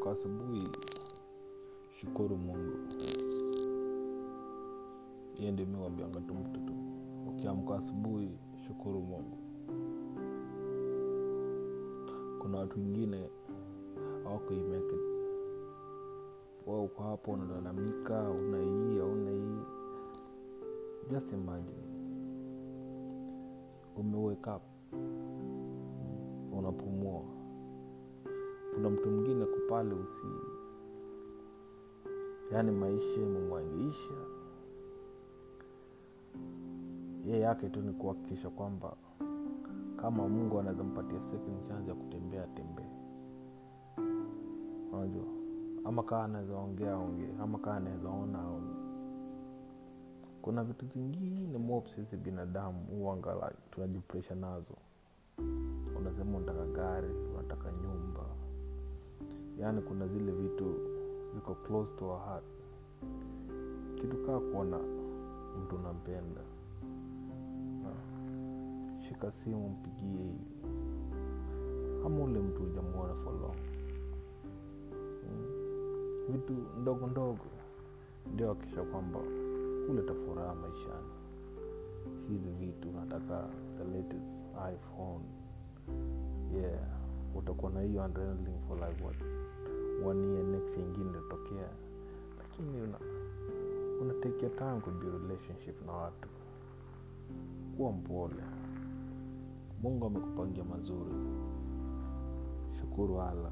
ukiamka asubuhi shukuru mungu. Hiyo ndio mi wambianga tu ukiamka asubuhi shukuru mungu. Kuna watu wengine hawakuimeke wa uko hapo unalalamika auna hii auna hii. Just imagine. Umewake unapumua kuna mtu mwingine kupale usi yaani maisha imemwangiisha ye yake tu ni kuhakikisha kwamba kama mungu anaweza mpatia second chance ya kutembea tembee unajua? Ama kaa anaweza ongea ongee ama kaa anaweza ona aone kuna vitu zingine sisi binadamu huangala tunajipresha nazo. Unasema unataka gari unataka nyumba yaani kuna zile vitu ziko close to our heart. Kitu kaa kuona mtu unampenda. Shika simu mpigie. Hivi ama ule mtu ujamwona for long. Mm. vitu ndogo ndogo. Ndio akisha kwamba huleta furaha maishani. Hizi vitu nataka the latest iphone. Yeah utakuwa na hiyo adrenaline for like what one year next ingine itatokea lakini una, una take relationship na watu. Kuwa mpole. Mungu amekupangia mazuri. Shukuru ala